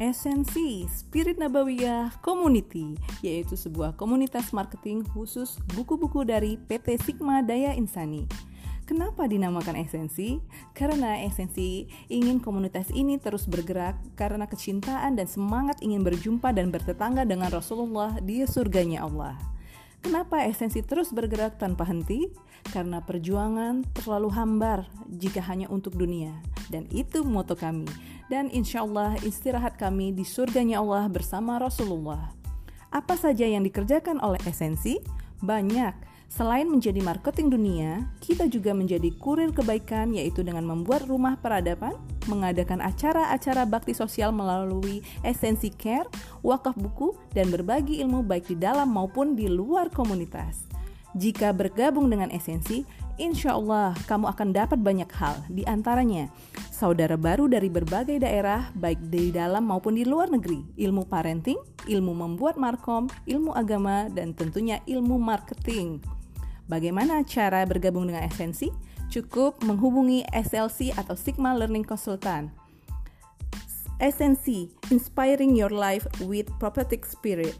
Esensi Spirit Nabawiyah Community, yaitu sebuah komunitas marketing khusus buku-buku dari PT Sigma Daya Insani. Kenapa dinamakan esensi? Karena esensi ingin komunitas ini terus bergerak karena kecintaan dan semangat ingin berjumpa dan bertetangga dengan Rasulullah di surganya Allah. Kenapa esensi terus bergerak tanpa henti? Karena perjuangan terlalu hambar jika hanya untuk dunia. Dan itu moto kami. Dan insya Allah istirahat kami di surganya Allah bersama Rasulullah. Apa saja yang dikerjakan oleh esensi? Banyak. Selain menjadi marketing dunia, kita juga menjadi kurir kebaikan yaitu dengan membuat rumah peradaban, mengadakan acara-acara bakti sosial melalui esensi care, wakaf buku, dan berbagi ilmu baik di dalam maupun di luar komunitas. Jika bergabung dengan esensi, insya Allah kamu akan dapat banyak hal, di antaranya saudara baru dari berbagai daerah, baik di dalam maupun di luar negeri, ilmu parenting, ilmu membuat markom, ilmu agama, dan tentunya ilmu marketing. Bagaimana cara bergabung dengan Esensi? Cukup menghubungi SLC atau Sigma Learning Consultant. Esensi, inspiring your life with prophetic spirit.